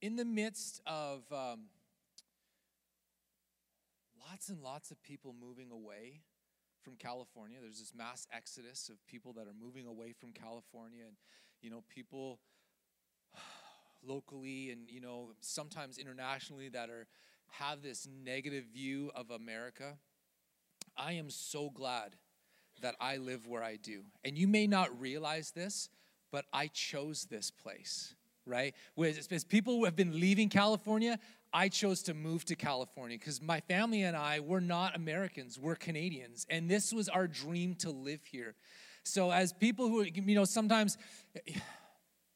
in the midst of um, lots and lots of people moving away from California, there's this mass exodus of people that are moving away from California, and you know, people locally and you know sometimes internationally that are have this negative view of America. I am so glad that I live where I do. And you may not realize this, but I chose this place right? As people who have been leaving California, I chose to move to California because my family and I, we're not Americans, we're Canadians. And this was our dream to live here. So, as people who, you know, sometimes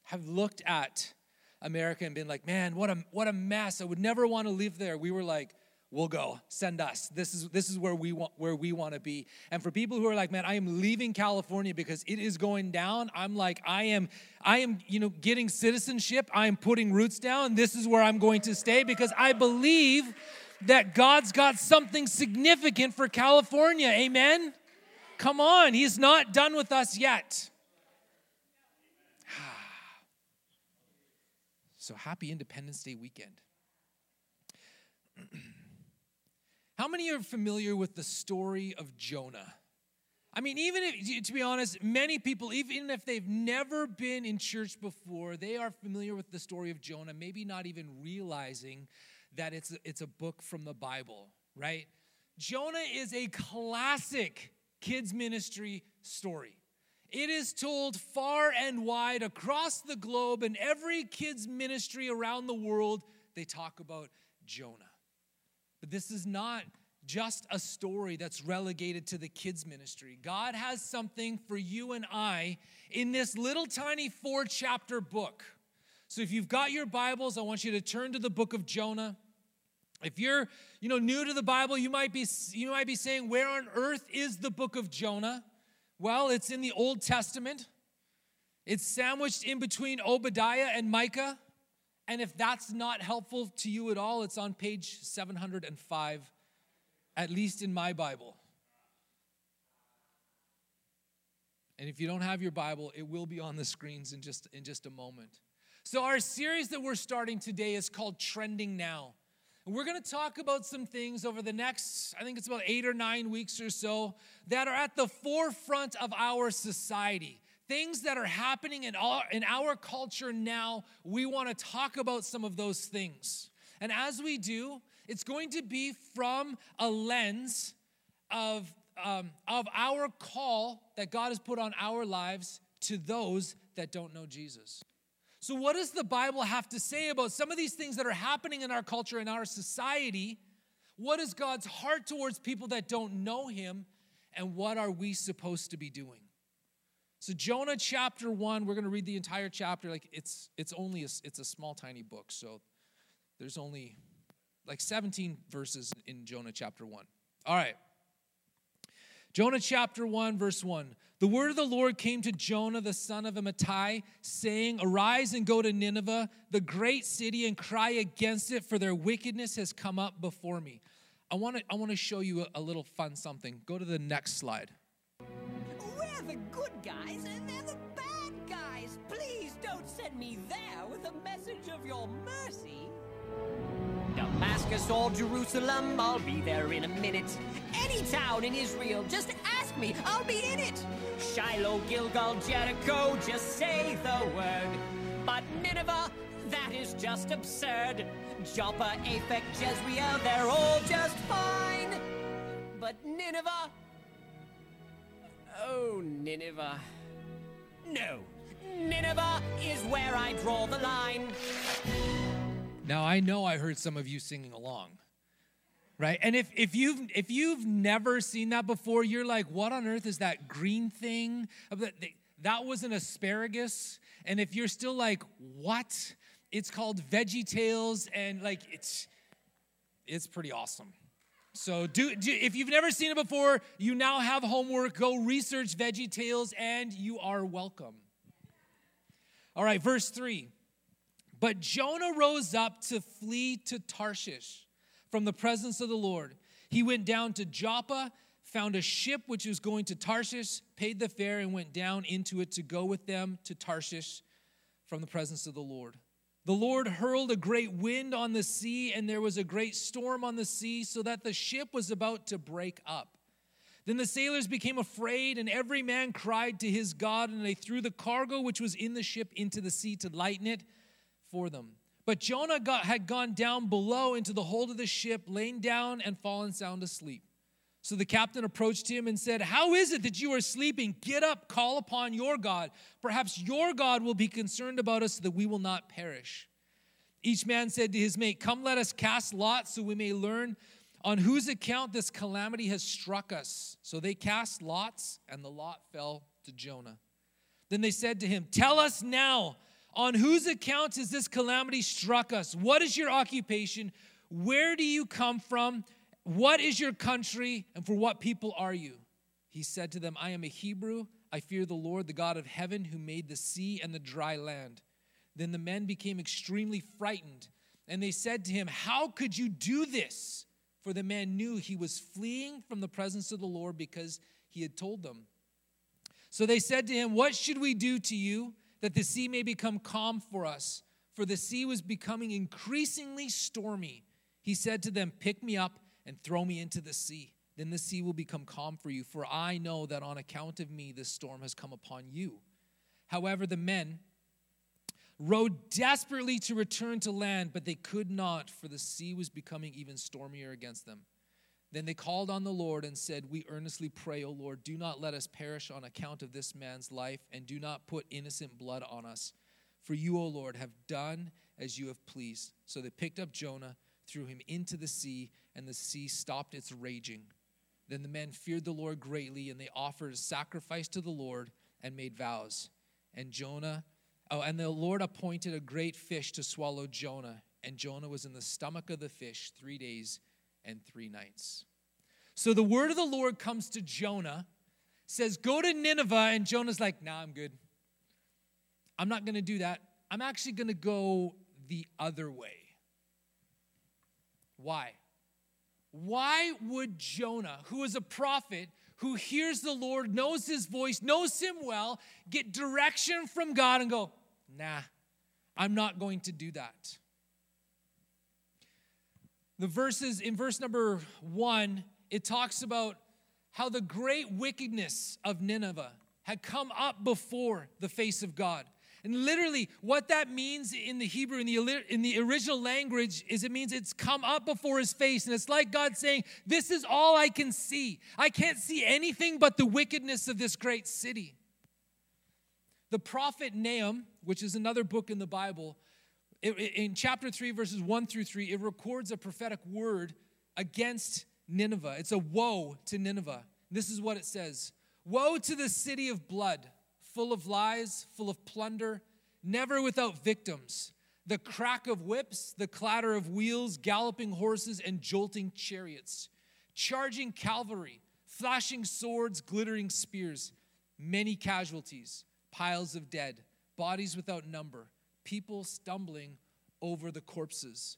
have looked at America and been like, man, what a, what a mess. I would never want to live there. We were like, we'll go. Send us. This is this is where we want where we want to be. And for people who are like man i am leaving california because it is going down i'm like i am i am you know getting citizenship. I am putting roots down. This is where i'm going to stay because i believe that god's got something significant for california. Amen? Come on. He's not done with us yet. So happy independence day weekend How many are familiar with the story of Jonah? I mean, even if, to be honest, many people, even if they've never been in church before, they are familiar with the story of Jonah, maybe not even realizing that it's a, it's a book from the Bible, right? Jonah is a classic kids' ministry story. It is told far and wide across the globe, and every kids' ministry around the world, they talk about Jonah. But this is not just a story that's relegated to the kids' ministry. God has something for you and I in this little tiny four chapter book. So if you've got your Bibles, I want you to turn to the book of Jonah. If you're, you know, new to the Bible, you might be you might be saying, "Where on earth is the book of Jonah?" Well, it's in the Old Testament. It's sandwiched in between Obadiah and Micah. And if that's not helpful to you at all, it's on page 705, at least in my Bible. And if you don't have your Bible, it will be on the screens in just, in just a moment. So, our series that we're starting today is called Trending Now. And we're going to talk about some things over the next, I think it's about eight or nine weeks or so, that are at the forefront of our society things that are happening in our, in our culture now, we want to talk about some of those things. And as we do, it's going to be from a lens of, um, of our call that God has put on our lives to those that don't know Jesus. So, what does the Bible have to say about some of these things that are happening in our culture, in our society? What is God's heart towards people that don't know Him? And what are we supposed to be doing? So Jonah chapter 1, we're going to read the entire chapter like it's it's only a, it's a small tiny book. So there's only like 17 verses in Jonah chapter 1. All right. Jonah chapter 1 verse 1. The word of the Lord came to Jonah the son of Amittai saying, "Arise and go to Nineveh, the great city and cry against it for their wickedness has come up before me." I want to I want to show you a, a little fun something. Go to the next slide the good guys and they're the bad guys. Please don't send me there with a message of your mercy. Damascus or Jerusalem, I'll be there in a minute. Any town in Israel, just ask me, I'll be in it. Shiloh, Gilgal, Jericho, just say the word. But Nineveh, that is just absurd. Joppa, Aphek, Jezreel, they're all just fine. But Nineveh, Oh, Nineveh. No, Nineveh is where I draw the line. Now I know I heard some of you singing along. Right? And if, if you've if you've never seen that before, you're like, what on earth is that green thing? Uh, that was an asparagus. And if you're still like, what? It's called Veggie Tales, and like it's it's pretty awesome. So, do, do, if you've never seen it before, you now have homework. Go research Veggie Tales, and you are welcome. All right, verse 3. But Jonah rose up to flee to Tarshish from the presence of the Lord. He went down to Joppa, found a ship which was going to Tarshish, paid the fare, and went down into it to go with them to Tarshish from the presence of the Lord. The Lord hurled a great wind on the sea, and there was a great storm on the sea, so that the ship was about to break up. Then the sailors became afraid, and every man cried to his God, and they threw the cargo which was in the ship into the sea to lighten it for them. But Jonah got, had gone down below into the hold of the ship, lain down and fallen sound asleep. So the captain approached him and said, How is it that you are sleeping? Get up, call upon your God. Perhaps your God will be concerned about us so that we will not perish. Each man said to his mate, Come, let us cast lots so we may learn on whose account this calamity has struck us. So they cast lots, and the lot fell to Jonah. Then they said to him, Tell us now, on whose account has this calamity struck us? What is your occupation? Where do you come from? What is your country? And for what people are you? He said to them, I am a Hebrew. I fear the Lord, the God of heaven, who made the sea and the dry land. Then the men became extremely frightened, and they said to him, How could you do this? For the man knew he was fleeing from the presence of the Lord because he had told them. So they said to him, What should we do to you that the sea may become calm for us? For the sea was becoming increasingly stormy. He said to them, Pick me up and throw me into the sea. Then the sea will become calm for you, for I know that on account of me this storm has come upon you. However, the men, rowed desperately to return to land, but they could not, for the sea was becoming even stormier against them. Then they called on the Lord and said, We earnestly pray, O Lord, do not let us perish on account of this man's life, and do not put innocent blood on us. For you, O Lord, have done as you have pleased. So they picked up Jonah, threw him into the sea, and the sea stopped its raging. Then the men feared the Lord greatly, and they offered a sacrifice to the Lord and made vows. And Jonah Oh, and the Lord appointed a great fish to swallow Jonah, and Jonah was in the stomach of the fish three days and three nights. So the word of the Lord comes to Jonah, says, Go to Nineveh, and Jonah's like, Nah, I'm good. I'm not going to do that. I'm actually going to go the other way. Why? Why would Jonah, who is a prophet, who hears the Lord, knows his voice, knows him well, get direction from God and go, nah, I'm not going to do that. The verses in verse number one, it talks about how the great wickedness of Nineveh had come up before the face of God. And literally, what that means in the Hebrew, in the, in the original language, is it means it's come up before his face. And it's like God saying, This is all I can see. I can't see anything but the wickedness of this great city. The prophet Nahum, which is another book in the Bible, in chapter 3, verses 1 through 3, it records a prophetic word against Nineveh. It's a woe to Nineveh. This is what it says Woe to the city of blood, full of lies, full of plunder, never without victims. The crack of whips, the clatter of wheels, galloping horses, and jolting chariots, charging cavalry, flashing swords, glittering spears, many casualties piles of dead, bodies without number, people stumbling over the corpses.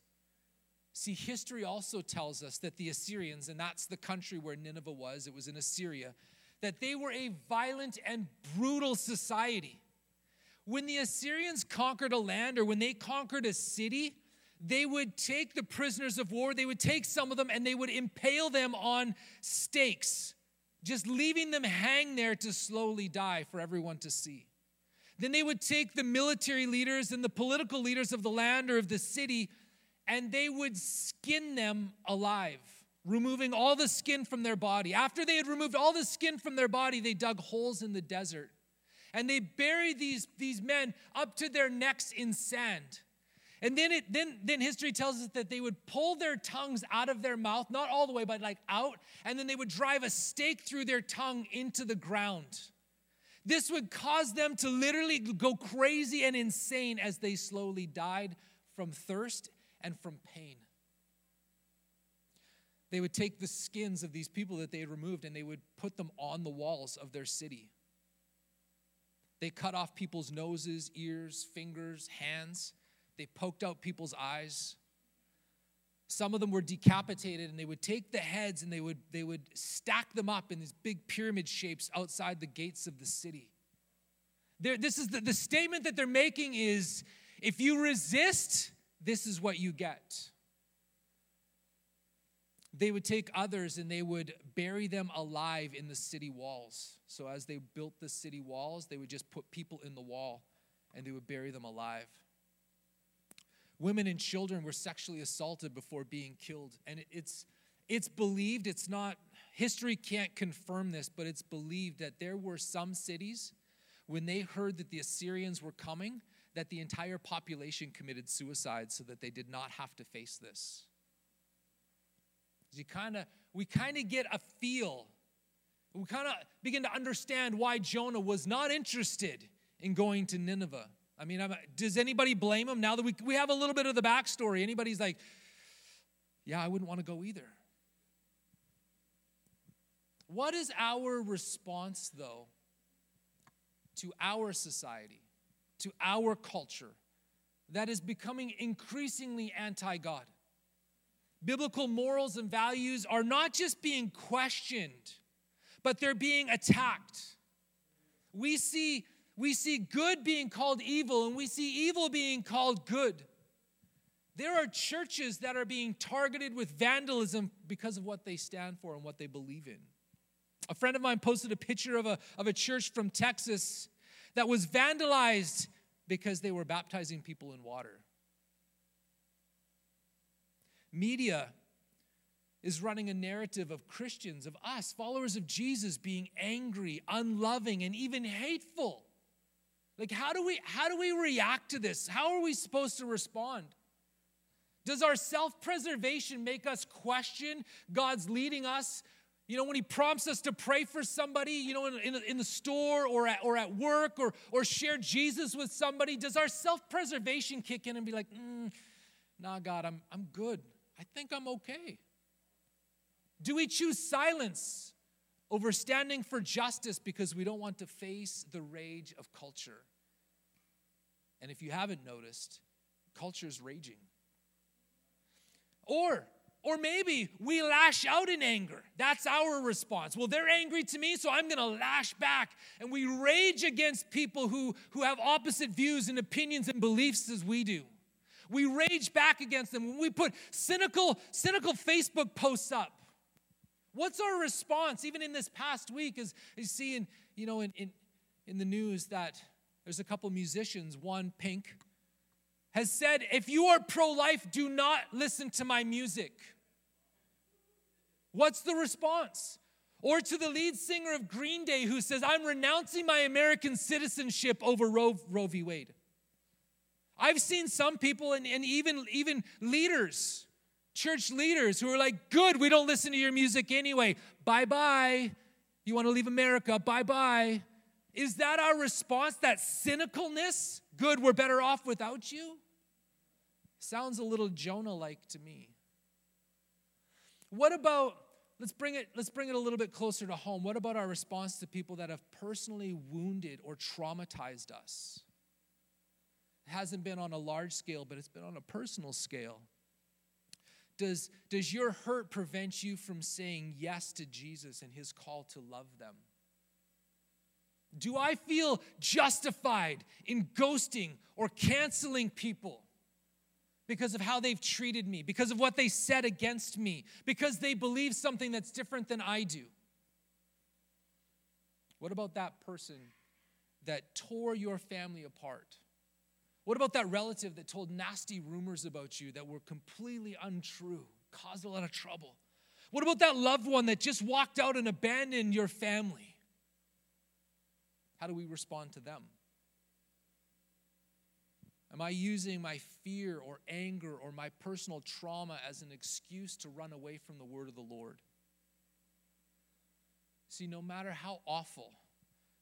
See, history also tells us that the Assyrians, and that's the country where Nineveh was, it was in Assyria, that they were a violent and brutal society. When the Assyrians conquered a land or when they conquered a city, they would take the prisoners of war, they would take some of them, and they would impale them on stakes just leaving them hang there to slowly die for everyone to see. Then they would take the military leaders and the political leaders of the land or of the city and they would skin them alive, removing all the skin from their body. After they had removed all the skin from their body, they dug holes in the desert and they buried these, these men up to their necks in sand. And then, it, then, then history tells us that they would pull their tongues out of their mouth, not all the way, but like out, and then they would drive a stake through their tongue into the ground. This would cause them to literally go crazy and insane as they slowly died from thirst and from pain. They would take the skins of these people that they had removed and they would put them on the walls of their city. They cut off people's noses, ears, fingers, hands they poked out people's eyes. Some of them were decapitated, and they would take the heads and they would, they would stack them up in these big pyramid shapes outside the gates of the city. They're, this is the, the statement that they're making is If you resist, this is what you get. They would take others and they would bury them alive in the city walls. So, as they built the city walls, they would just put people in the wall and they would bury them alive. Women and children were sexually assaulted before being killed. And it's, it's believed, it's not, history can't confirm this, but it's believed that there were some cities when they heard that the Assyrians were coming, that the entire population committed suicide so that they did not have to face this. You kind of, we kind of get a feel. We kind of begin to understand why Jonah was not interested in going to Nineveh. I mean, I'm, does anybody blame him now that we, we have a little bit of the backstory? Anybody's like, yeah, I wouldn't want to go either. What is our response, though, to our society, to our culture that is becoming increasingly anti God? Biblical morals and values are not just being questioned, but they're being attacked. We see we see good being called evil and we see evil being called good. There are churches that are being targeted with vandalism because of what they stand for and what they believe in. A friend of mine posted a picture of a, of a church from Texas that was vandalized because they were baptizing people in water. Media is running a narrative of Christians, of us, followers of Jesus, being angry, unloving, and even hateful. Like how do we how do we react to this? How are we supposed to respond? Does our self-preservation make us question God's leading us? You know, when he prompts us to pray for somebody, you know, in, in, in the store or at, or at work or, or share Jesus with somebody, does our self preservation kick in and be like, mm, nah, God, I'm, I'm good. I think I'm okay? Do we choose silence over standing for justice because we don't want to face the rage of culture. And if you haven't noticed, culture is raging. Or, or maybe we lash out in anger. That's our response. Well, they're angry to me, so I'm gonna lash back. And we rage against people who, who have opposite views and opinions and beliefs as we do. We rage back against them when we put cynical, cynical Facebook posts up. What's our response, even in this past week, as you see in, you know, in, in, in the news that there's a couple musicians, one, Pink, has said, if you are pro life, do not listen to my music. What's the response? Or to the lead singer of Green Day who says, I'm renouncing my American citizenship over Roe, Roe v. Wade. I've seen some people and, and even, even leaders church leaders who are like, good, we don't listen to your music anyway. Bye bye. You want to leave America? Bye bye. Is that our response? That cynicalness? Good, we're better off without you? Sounds a little Jonah like to me. What about let's bring it let's bring it a little bit closer to home. What about our response to people that have personally wounded or traumatized us? Hasn't been on a large scale, but it's been on a personal scale. Does, does your hurt prevent you from saying yes to Jesus and his call to love them? Do I feel justified in ghosting or canceling people because of how they've treated me, because of what they said against me, because they believe something that's different than I do? What about that person that tore your family apart? What about that relative that told nasty rumors about you that were completely untrue, caused a lot of trouble? What about that loved one that just walked out and abandoned your family? How do we respond to them? Am I using my fear or anger or my personal trauma as an excuse to run away from the word of the Lord? See, no matter how awful,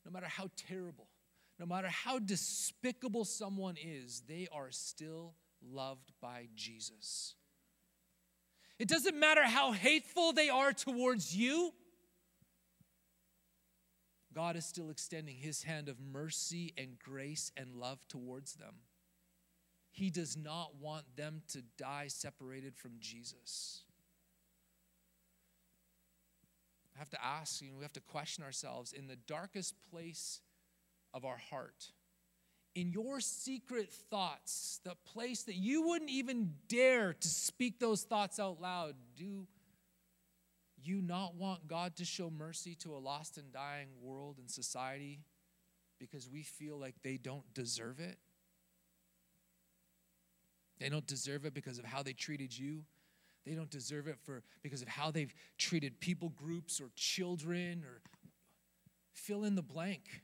no matter how terrible, no matter how despicable someone is, they are still loved by Jesus. It doesn't matter how hateful they are towards you, God is still extending his hand of mercy and grace and love towards them. He does not want them to die separated from Jesus. I have to ask, you know, we have to question ourselves in the darkest place of our heart, in your secret thoughts, the place that you wouldn't even dare to speak those thoughts out loud, do you not want God to show mercy to a lost and dying world and society because we feel like they don't deserve it? They don't deserve it because of how they treated you. They don't deserve it for because of how they've treated people groups or children or fill in the blank.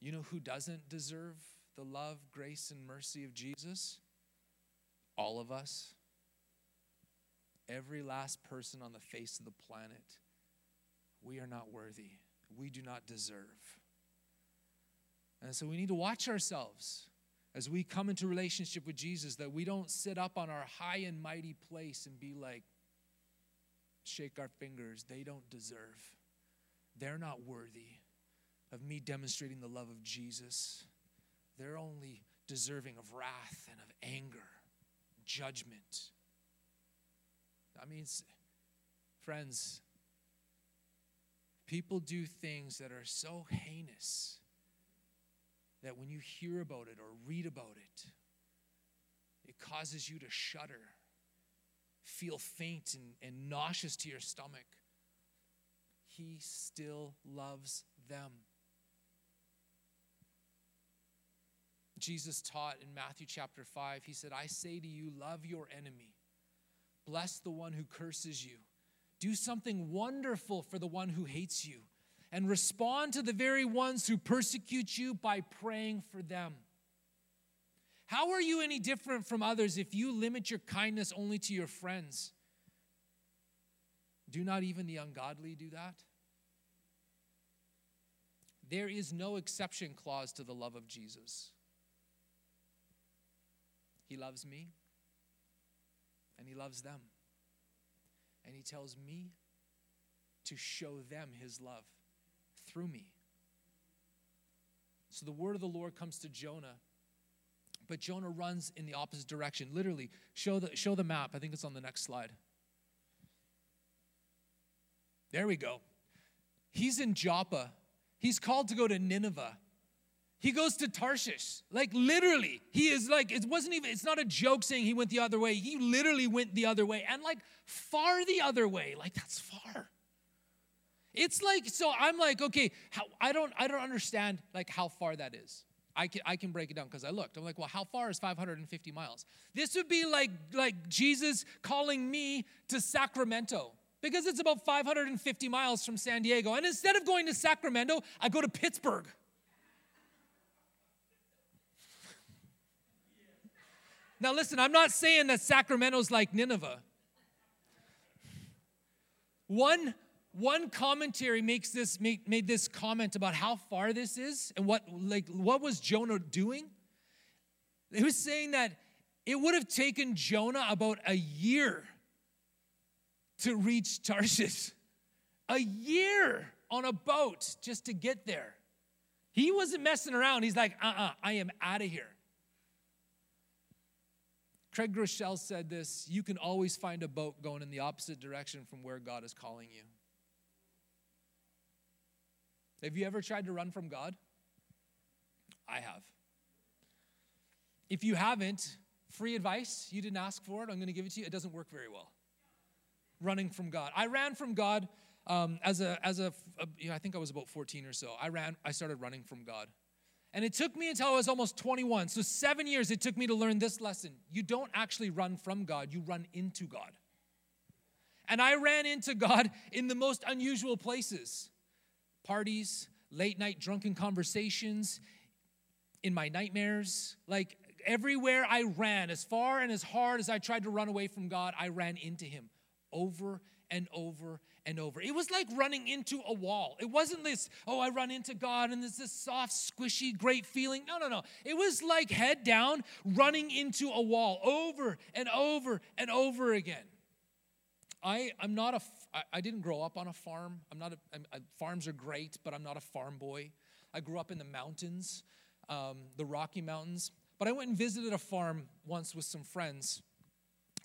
You know who doesn't deserve the love, grace, and mercy of Jesus? All of us. Every last person on the face of the planet. We are not worthy. We do not deserve. And so we need to watch ourselves as we come into relationship with Jesus that we don't sit up on our high and mighty place and be like, shake our fingers. They don't deserve. They're not worthy of me demonstrating the love of Jesus. They're only deserving of wrath and of anger, judgment. I mean, friends, people do things that are so heinous that when you hear about it or read about it, it causes you to shudder, feel faint and, and nauseous to your stomach. He still loves them. Jesus taught in Matthew chapter 5, he said, I say to you, love your enemy, bless the one who curses you, do something wonderful for the one who hates you, and respond to the very ones who persecute you by praying for them. How are you any different from others if you limit your kindness only to your friends? Do not even the ungodly do that? There is no exception clause to the love of Jesus. He loves me, and He loves them. And He tells me to show them His love through me. So the word of the Lord comes to Jonah, but Jonah runs in the opposite direction. Literally, show the, show the map. I think it's on the next slide. There we go. He's in Joppa. He's called to go to Nineveh. He goes to Tarshish. Like literally, he is like, it wasn't even, it's not a joke saying he went the other way. He literally went the other way and like far the other way. Like that's far. It's like, so I'm like, okay, how, I don't, I don't understand like how far that is. I can, I can break it down because I looked. I'm like, well, how far is 550 miles? This would be like, like Jesus calling me to Sacramento because it's about 550 miles from San Diego. And instead of going to Sacramento, I go to Pittsburgh. Now, listen, I'm not saying that Sacramento's like Nineveh. One, one commentary makes this made, made this comment about how far this is and what like what was Jonah doing. It was saying that it would have taken Jonah about a year to reach Tarshish. A year on a boat just to get there. He wasn't messing around. He's like, uh uh-uh, uh I am out of here. Craig Groeschel said this you can always find a boat going in the opposite direction from where God is calling you. Have you ever tried to run from God? I have. If you haven't, free advice, you didn't ask for it, I'm going to give it to you. It doesn't work very well. Running from God. I ran from God um, as a, as a, a you know, I think I was about 14 or so. I ran, I started running from God. And it took me until I was almost 21. So, seven years it took me to learn this lesson. You don't actually run from God, you run into God. And I ran into God in the most unusual places parties, late night drunken conversations, in my nightmares. Like everywhere I ran, as far and as hard as I tried to run away from God, I ran into Him over and over and over. It was like running into a wall. It wasn't this, oh, I run into God and there's this soft, squishy, great feeling. No, no, no. It was like head down, running into a wall over and over and over again. I, I'm not a, I, didn't grow up on a farm. I'm not a, I'm, I, farms are great, but I'm not a farm boy. I grew up in the mountains, um, the Rocky Mountains. But I went and visited a farm once with some friends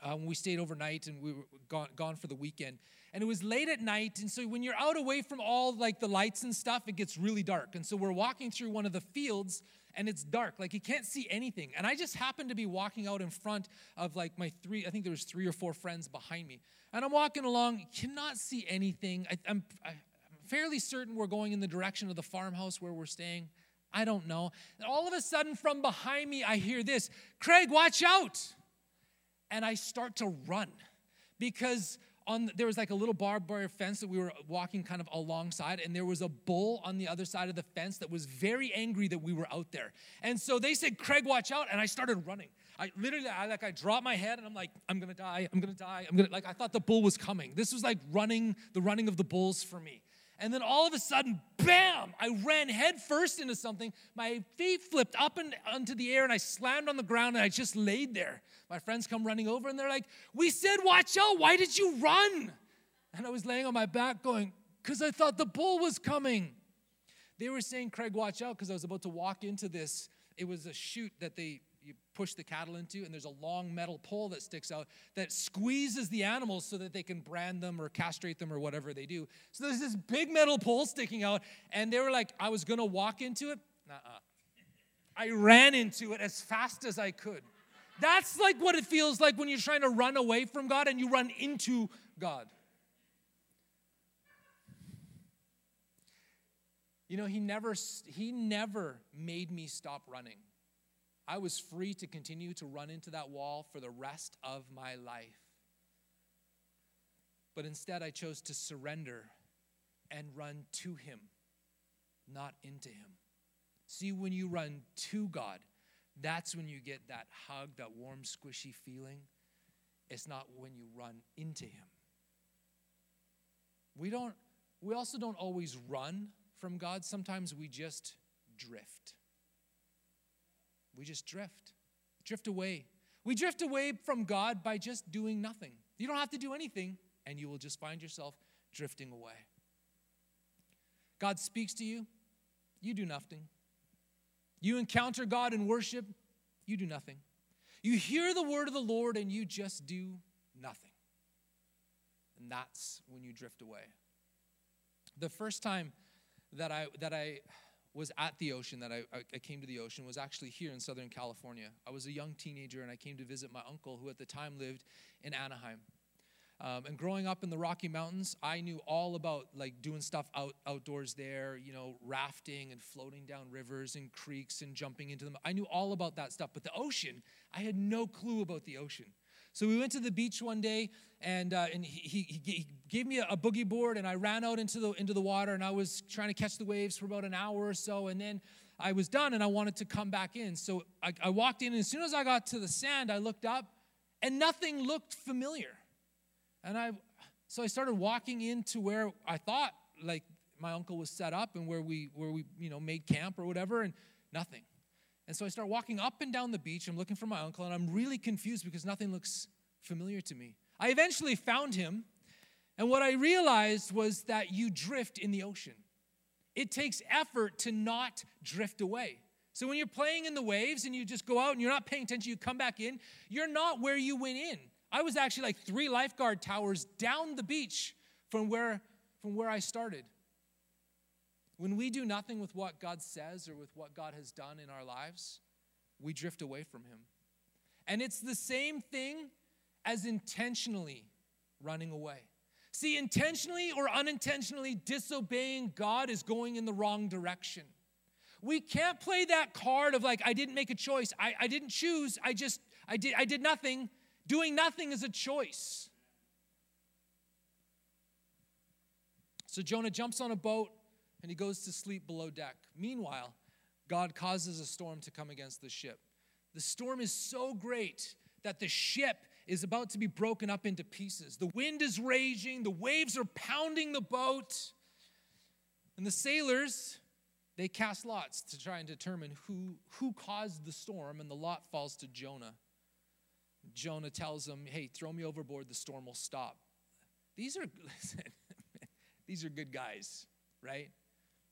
um, we stayed overnight and we were gone, gone for the weekend. And it was late at night and so when you're out away from all like the lights and stuff it gets really dark. And so we're walking through one of the fields and it's dark. Like you can't see anything. And i just happened to be walking out in front of like my three i think there was three or four friends behind me. And i'm walking along cannot see anything. I, I'm, I'm fairly certain we're going in the direction of the farmhouse where we're staying. I don't know. And all of a sudden from behind me i hear this craig watch out and I start to run because on there was like a little barbed wire fence that we were walking kind of alongside and there was a bull on the other side of the fence that was very angry that we were out there. And so they said craig watch out and i started running. I literally I, like i dropped my head and i'm like i'm gonna die i'm gonna die i'm gonna like i thought the bull was coming. This was like running the running of the bulls for me and then all of a sudden, bam, I ran headfirst into something. My feet flipped up and onto the air and I slammed on the ground and I just laid there. My friends come running over and they're like, We said, watch out. Why did you run? And I was laying on my back going, Because I thought the bull was coming. They were saying, Craig, watch out, because I was about to walk into this. It was a chute that they push the cattle into, and there's a long metal pole that sticks out that squeezes the animals so that they can brand them or castrate them or whatever they do. So there's this big metal pole sticking out, and they were like, I was gonna walk into it. Nuh-uh. I ran into it as fast as I could. That's like what it feels like when you're trying to run away from God and you run into God. You know, he never he never made me stop running. I was free to continue to run into that wall for the rest of my life. But instead, I chose to surrender and run to Him, not into Him. See, when you run to God, that's when you get that hug, that warm, squishy feeling. It's not when you run into Him. We don't, we also don't always run from God, sometimes we just drift. We just drift, drift away. We drift away from God by just doing nothing. You don't have to do anything, and you will just find yourself drifting away. God speaks to you, you do nothing. You encounter God in worship, you do nothing. You hear the word of the Lord, and you just do nothing. And that's when you drift away. The first time that I, that I was at the ocean that I, I came to the ocean was actually here in Southern California. I was a young teenager and I came to visit my uncle who at the time lived in Anaheim. Um, and growing up in the Rocky Mountains, I knew all about like doing stuff out outdoors there, you know, rafting and floating down rivers and creeks and jumping into them. I knew all about that stuff. But the ocean, I had no clue about the ocean. So we went to the beach one day, and, uh, and he, he, he, gave me a, boogie board, and I ran out into the, into the water, and I was trying to catch the waves for about an hour or so, and then I was done, and I wanted to come back in. So I, I walked in, and as soon as I got to the sand, I looked up, and nothing looked familiar. And I, so I started walking into where I thought like my uncle was set up and where we, where we, you know, made camp or whatever, and nothing. And so I start walking up and down the beach. I'm looking for my uncle, and I'm really confused because nothing looks familiar to me. I eventually found him, and what I realized was that you drift in the ocean. It takes effort to not drift away. So when you're playing in the waves and you just go out and you're not paying attention, you come back in, you're not where you went in. I was actually like three lifeguard towers down the beach from where, from where I started. When we do nothing with what God says or with what God has done in our lives, we drift away from Him. And it's the same thing as intentionally running away. See, intentionally or unintentionally disobeying God is going in the wrong direction. We can't play that card of like, I didn't make a choice. I, I didn't choose. I just, I did, I did nothing. Doing nothing is a choice. So Jonah jumps on a boat and he goes to sleep below deck. Meanwhile, God causes a storm to come against the ship. The storm is so great that the ship is about to be broken up into pieces. The wind is raging, the waves are pounding the boat. And the sailors, they cast lots to try and determine who, who caused the storm, and the lot falls to Jonah. Jonah tells them, Hey, throw me overboard, the storm will stop. These are, listen, these are good guys, right?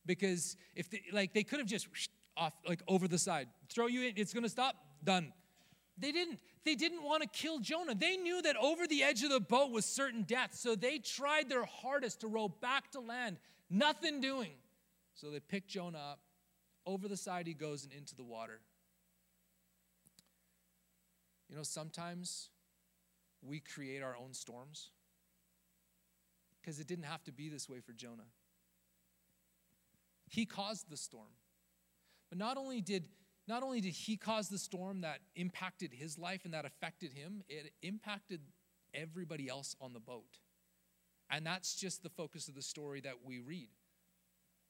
Because if they, like they could have just off like over the side throw you in it's going to stop done They didn't. They didn't want to kill Jonah. They knew that over the edge of the boat was certain death. So they tried their hardest to row back to land. Nothing doing. So they picked Jonah up. Over the side he goes and into the water. You know, sometimes we create our own storms because it didn't have to be this way for Jonah. He caused the storm. But not only did not only did he cause the storm that impacted his life and that affected him, it impacted everybody else on the boat. And that's just the focus of the story that we read.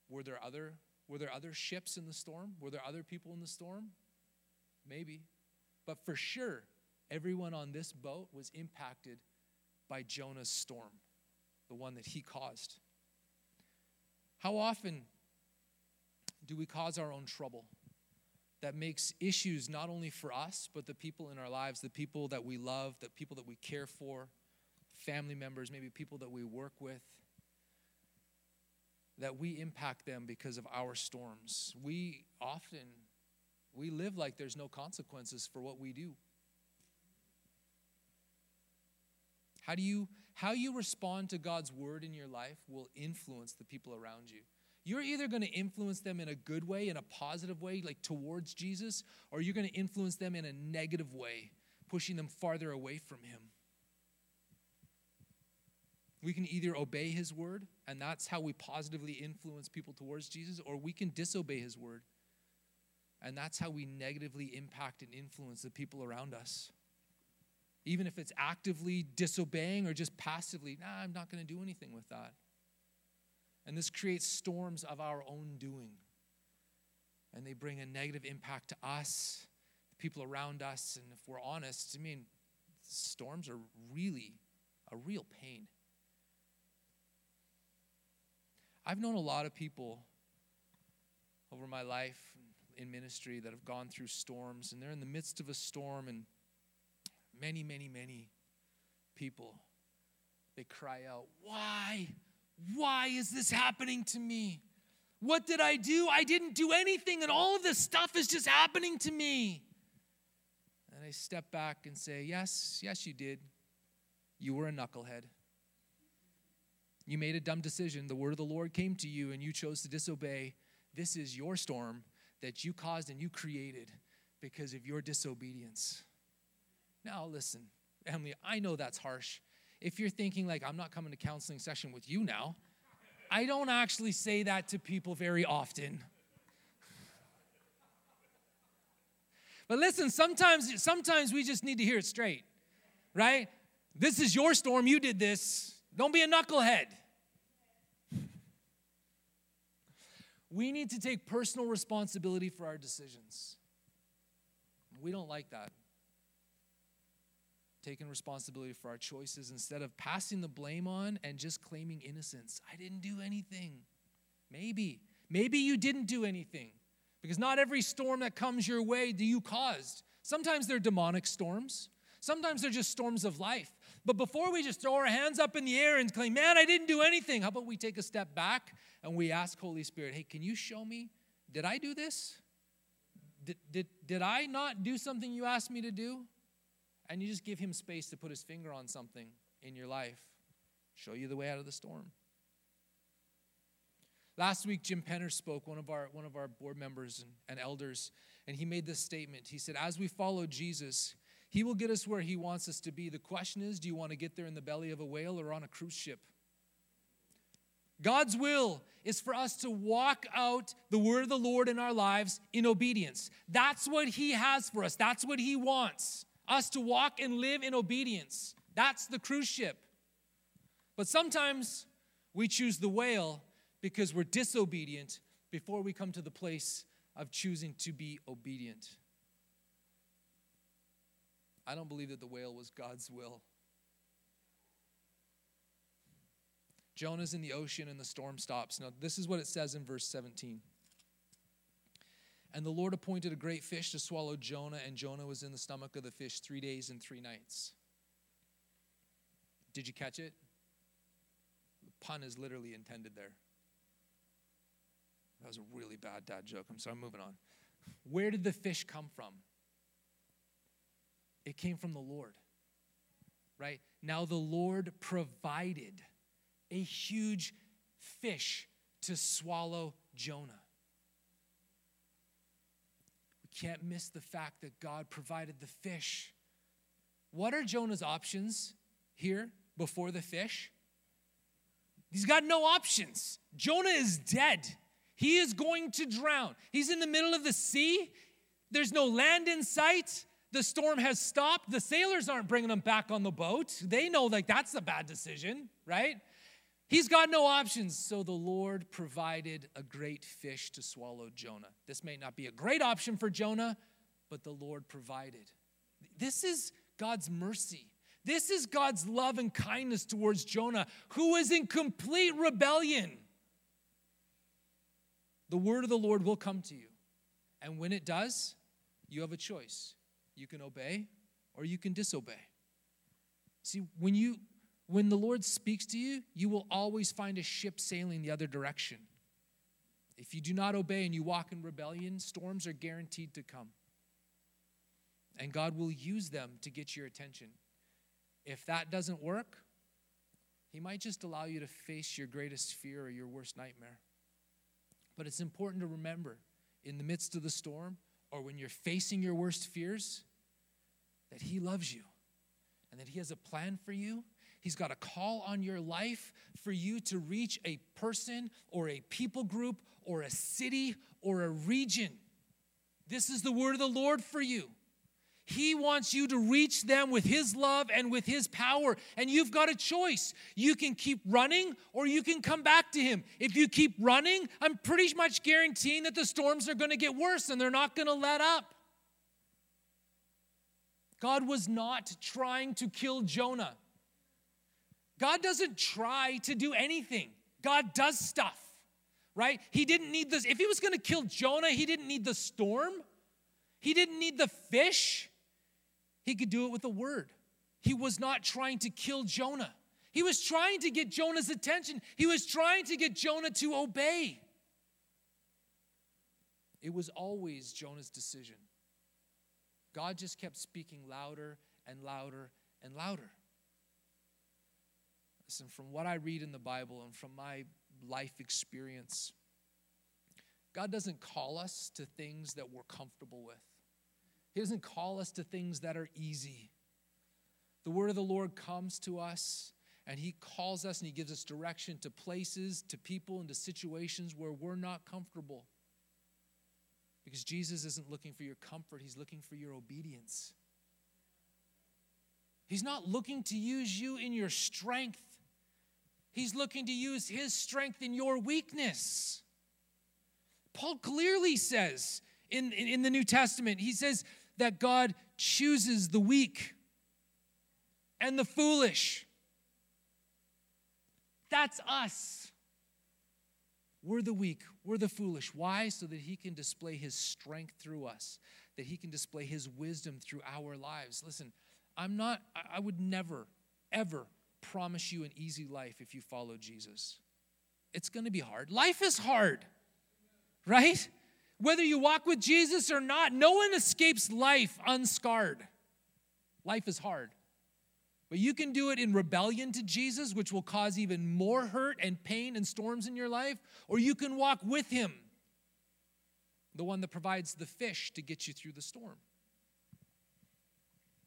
Were there other were there other ships in the storm? Were there other people in the storm? Maybe. But for sure, everyone on this boat was impacted by Jonah's storm, the one that he caused. How often do we cause our own trouble that makes issues not only for us, but the people in our lives, the people that we love, the people that we care for, family members, maybe people that we work with, that we impact them because of our storms. We often we live like there's no consequences for what we do. How do you how you respond to God's word in your life will influence the people around you. You're either going to influence them in a good way, in a positive way, like towards Jesus, or you're going to influence them in a negative way, pushing them farther away from Him. We can either obey His word, and that's how we positively influence people towards Jesus, or we can disobey His word, and that's how we negatively impact and influence the people around us. Even if it's actively disobeying or just passively, nah, I'm not going to do anything with that. And this creates storms of our own doing. And they bring a negative impact to us, the people around us. And if we're honest, I mean, storms are really a real pain. I've known a lot of people over my life in ministry that have gone through storms, and they're in the midst of a storm, and many, many, many people, they cry out, Why? Why is this happening to me? What did I do? I didn't do anything, and all of this stuff is just happening to me. And I step back and say, Yes, yes, you did. You were a knucklehead. You made a dumb decision. The word of the Lord came to you, and you chose to disobey. This is your storm that you caused and you created because of your disobedience. Now, listen, Emily, I know that's harsh if you're thinking like i'm not coming to counseling session with you now i don't actually say that to people very often. But listen sometimes sometimes we just need to hear it straight right? This is your storm you did this. Don't be a knucklehead. We need to take personal responsibility for our decisions. We don't like that taking responsibility for our choices instead of passing the blame on and just claiming innocence. I didn't do anything. Maybe. Maybe you didn't do anything. Because not every storm that comes your way do you caused. Sometimes they're demonic storms. Sometimes they're just storms of life. But before we just throw our hands up in the air and claim, man, I didn't do anything, how about we take a step back and we ask Holy Spirit, hey, can you show me? Did I do this? Did, did, did I not do something you asked me to do? And you just give him space to put his finger on something in your life, show you the way out of the storm. Last week, Jim Penner spoke, one of our, one of our board members and, and elders, and he made this statement. He said, As we follow Jesus, he will get us where he wants us to be. The question is, do you want to get there in the belly of a whale or on a cruise ship? God's will is for us to walk out the word of the Lord in our lives in obedience. That's what He has for us, that's what He wants us to walk and live in obedience. That's the cruise ship. But sometimes we choose the whale because we're disobedient before we come to the place of choosing to be obedient. I don't believe that the whale was God's will. Jonah's in the ocean and the storm stops. Now, this is what it says in verse 17. And the Lord appointed a great fish to swallow Jonah, and Jonah was in the stomach of the fish three days and three nights. Did you catch it? The pun is literally intended there. That was a really bad dad joke. I'm sorry, I'm moving on. Where did the fish come from? It came from the Lord, right? Now the Lord provided a huge fish to swallow Jonah. Can't miss the fact that God provided the fish. What are Jonah's options here before the fish? He's got no options. Jonah is dead. He is going to drown. He's in the middle of the sea. There's no land in sight. The storm has stopped. The sailors aren't bringing him back on the boat. They know like that's a bad decision, right? He's got no options. So the Lord provided a great fish to swallow Jonah. This may not be a great option for Jonah, but the Lord provided. This is God's mercy. This is God's love and kindness towards Jonah, who is in complete rebellion. The word of the Lord will come to you. And when it does, you have a choice. You can obey or you can disobey. See, when you when the Lord speaks to you, you will always find a ship sailing the other direction. If you do not obey and you walk in rebellion, storms are guaranteed to come. And God will use them to get your attention. If that doesn't work, He might just allow you to face your greatest fear or your worst nightmare. But it's important to remember in the midst of the storm or when you're facing your worst fears that He loves you and that He has a plan for you. He's got a call on your life for you to reach a person or a people group or a city or a region. This is the word of the Lord for you. He wants you to reach them with His love and with His power. And you've got a choice. You can keep running or you can come back to Him. If you keep running, I'm pretty much guaranteeing that the storms are going to get worse and they're not going to let up. God was not trying to kill Jonah. God doesn't try to do anything, God does stuff, right? He didn't need this. If He was going to kill Jonah, He didn't need the storm, He didn't need the fish. He could do it with a word. He was not trying to kill Jonah. He was trying to get Jonah's attention. He was trying to get Jonah to obey. It was always Jonah's decision. God just kept speaking louder and louder and louder. Listen, from what I read in the Bible and from my life experience, God doesn't call us to things that we're comfortable with. He doesn't call us to things that are easy. The word of the Lord comes to us and He calls us and He gives us direction to places, to people, and to situations where we're not comfortable. Because Jesus isn't looking for your comfort, He's looking for your obedience. He's not looking to use you in your strength, He's looking to use His strength in your weakness. Paul clearly says in, in, in the New Testament, he says, that God chooses the weak and the foolish. That's us. We're the weak, we're the foolish. Why? So that He can display His strength through us, that He can display His wisdom through our lives. Listen, I'm not, I would never, ever promise you an easy life if you follow Jesus. It's gonna be hard. Life is hard, right? Whether you walk with Jesus or not, no one escapes life unscarred. Life is hard. But you can do it in rebellion to Jesus, which will cause even more hurt and pain and storms in your life, or you can walk with Him, the one that provides the fish to get you through the storm,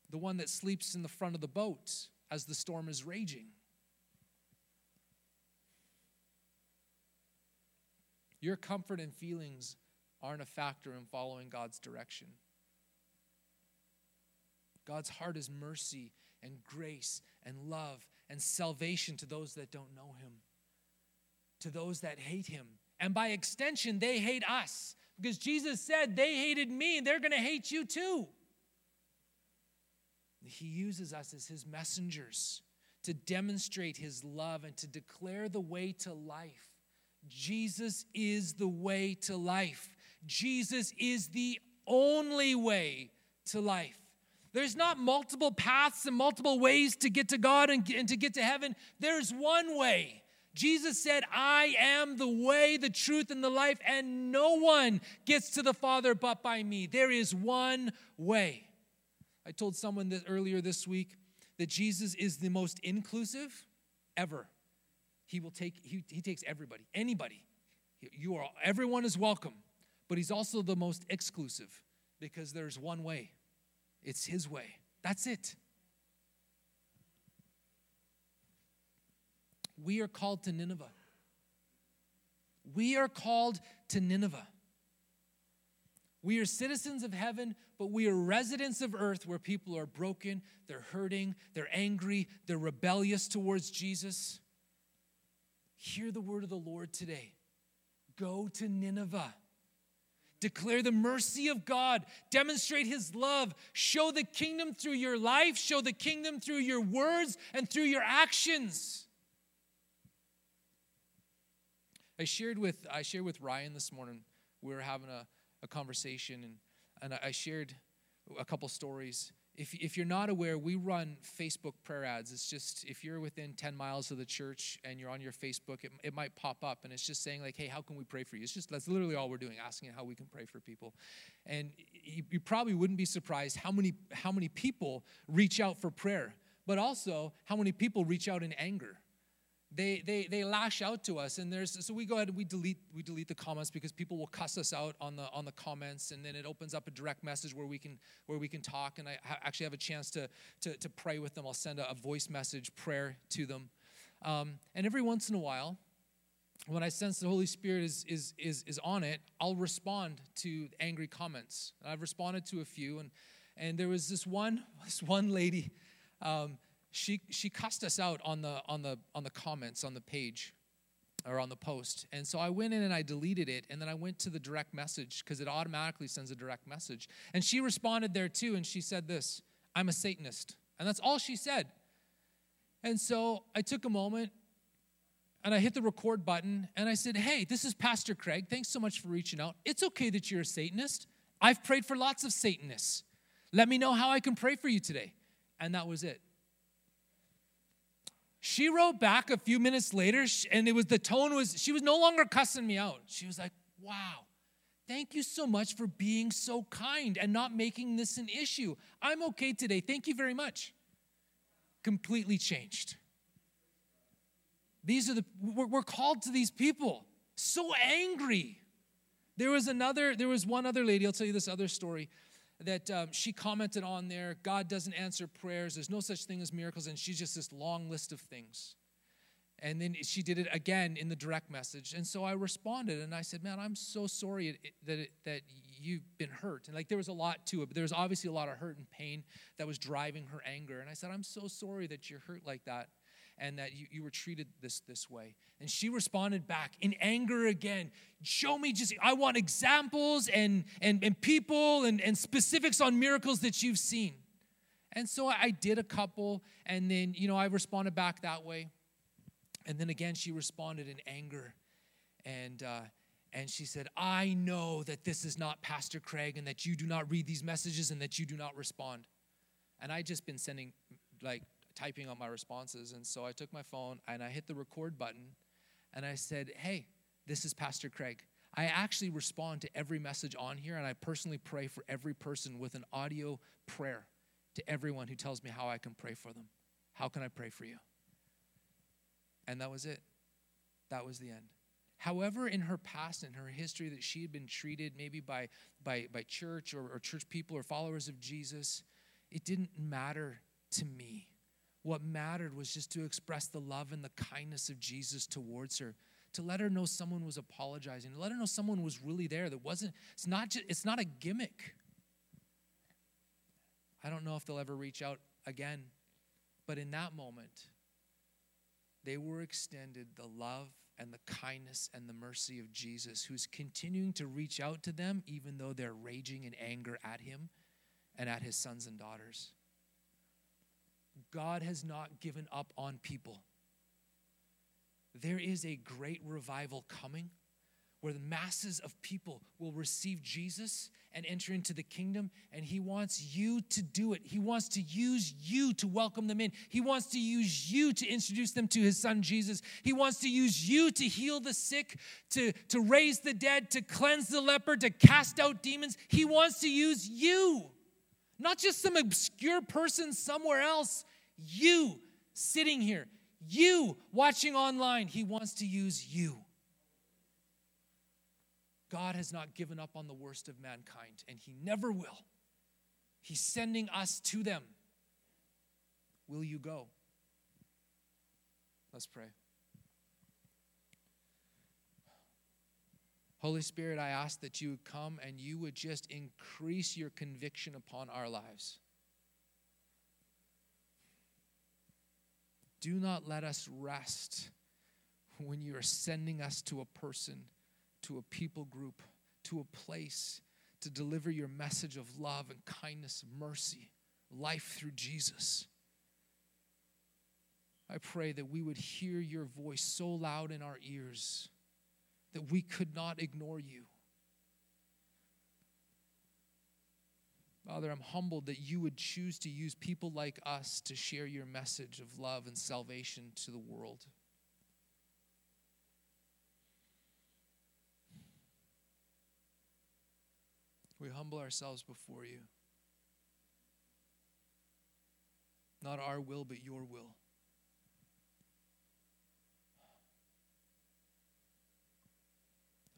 the one that sleeps in the front of the boat as the storm is raging. Your comfort and feelings aren't a factor in following God's direction. God's heart is mercy and grace and love and salvation to those that don't know Him, to those that hate Him. And by extension, they hate us because Jesus said, They hated me, and they're going to hate you too. He uses us as His messengers to demonstrate His love and to declare the way to life. Jesus is the way to life. Jesus is the only way to life. There's not multiple paths and multiple ways to get to God and, and to get to heaven. There's one way. Jesus said, I am the way, the truth, and the life, and no one gets to the Father but by me. There is one way. I told someone that earlier this week that Jesus is the most inclusive ever. He will take, he, he takes everybody, anybody. You are, everyone is welcome, but he's also the most exclusive because there's one way. It's his way. That's it. We are called to Nineveh. We are called to Nineveh. We are citizens of heaven, but we are residents of earth where people are broken, they're hurting, they're angry, they're rebellious towards Jesus. Hear the word of the Lord today. Go to Nineveh. Declare the mercy of God. Demonstrate his love. Show the kingdom through your life. Show the kingdom through your words and through your actions. I shared with I shared with Ryan this morning. We were having a, a conversation and, and I shared a couple stories if, if you're not aware, we run Facebook prayer ads. It's just if you're within 10 miles of the church and you're on your Facebook, it, it might pop up and it's just saying, like, hey, how can we pray for you? It's just that's literally all we're doing, asking how we can pray for people. And you, you probably wouldn't be surprised how many, how many people reach out for prayer, but also how many people reach out in anger they, they, they lash out to us. And there's so we go ahead and we delete we delete the comments because people will cuss us out on the on the comments. And then it opens up a direct message where we can where we can talk. And i ha- actually have a chance to, to to pray with them. I'll send a, a voice message prayer to them. Um, and every once in a while when i sense the holy spirit is is is, is on it i'll respond to angry comments. And i've responded to a few. And and there was this one this one lady um, she she cussed us out on the on the on the comments on the page or on the post. And so I went in and I deleted it and then I went to the direct message because it automatically sends a direct message. And she responded there too and she said this, I'm a Satanist. And that's all she said. And so I took a moment and I hit the record button and I said, Hey, this is Pastor Craig. Thanks so much for reaching out. It's okay that you're a Satanist. I've prayed for lots of Satanists. Let me know how I can pray for you today. And that was it. She wrote back a few minutes later, and it was the tone was, she was no longer cussing me out. She was like, wow, thank you so much for being so kind and not making this an issue. I'm okay today. Thank you very much. Completely changed. These are the, we're, called to these people. So angry. There was another, there was one other lady, I'll tell you this other story that um, she commented on there God doesn't answer prayers, there's no such thing as miracles, and she's just this long list of things. And then she did it again in the direct message. And so I responded and I said, Man, I'm so sorry that, it, that you've been hurt. And like there was a lot to it, but there was obviously a lot of hurt and pain that was driving her anger. And I said, I'm so sorry that you're hurt like that and that you, you were treated this this way. And she responded back in anger again show me just i want examples and and, and people and, and specifics on miracles that you've seen. And so i did a couple and then you know i responded back that way. And then again she responded in anger and uh, and she said i know that this is not pastor craig and that you do not read these messages and that you do not respond. And i just been sending like typing out my responses. And so I took my phone and I hit the record button and I said, Hey, this is Pastor Craig. I actually respond to every message on here and I personally pray for every person with an audio prayer to everyone who tells me how I can pray for them. How can I pray for you? And that was it. That was the end. However, in her past, and her history, that she had been treated maybe by, by, by church or, or church people or followers of Jesus, it didn't matter to me. What mattered was just to express the love and the kindness of Jesus towards her, to let her know someone was apologizing, to let her know someone was really there. That wasn't, it's not just, it's not a gimmick. I don't know if they'll ever reach out again, but in that moment, they were extended the love and the kindness and the mercy of Jesus, who's continuing to reach out to them even though they're raging in anger at him and at his sons and daughters. God has not given up on people. There is a great revival coming where the masses of people will receive Jesus and enter into the kingdom, and He wants you to do it. He wants to use you to welcome them in. He wants to use you to introduce them to His Son Jesus. He wants to use you to heal the sick, to, to raise the dead, to cleanse the leper, to cast out demons. He wants to use you. Not just some obscure person somewhere else. You sitting here, you watching online. He wants to use you. God has not given up on the worst of mankind, and He never will. He's sending us to them. Will you go? Let's pray. Holy Spirit, I ask that you would come and you would just increase your conviction upon our lives. Do not let us rest when you are sending us to a person, to a people group, to a place to deliver your message of love and kindness, mercy, life through Jesus. I pray that we would hear your voice so loud in our ears that we could not ignore you. Father, I'm humbled that you would choose to use people like us to share your message of love and salvation to the world. We humble ourselves before you. Not our will, but your will.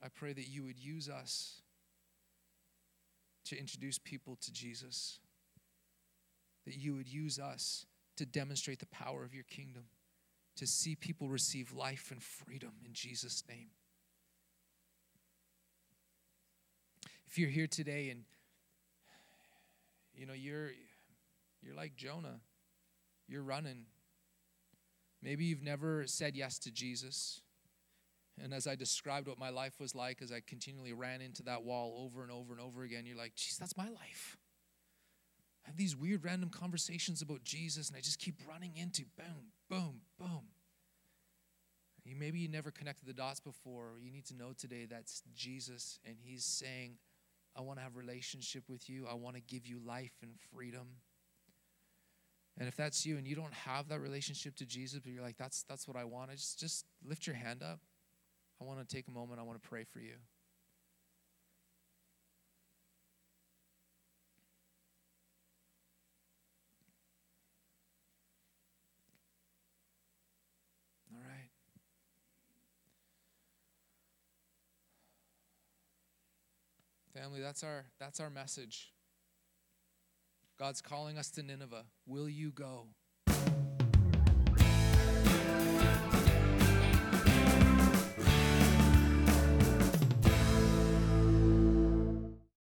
I pray that you would use us to introduce people to Jesus, that you would use us to demonstrate the power of your kingdom, to see people receive life and freedom in Jesus' name. If you're here today and you know you're you're like Jonah, you're running. Maybe you've never said yes to Jesus. And as I described what my life was like, as I continually ran into that wall over and over and over again, you're like, geez, that's my life. I have these weird random conversations about Jesus, and I just keep running into boom, boom, boom. You, maybe you never connected the dots before. You need to know today that's Jesus, and He's saying, I want to have relationship with you. I want to give you life and freedom. And if that's you and you don't have that relationship to Jesus, but you're like, that's that's what I want, just just lift your hand up. I want to take a moment, I want to pray for you. All right. Family, that's our that's our message. God's calling us to Nineveh. Will you go?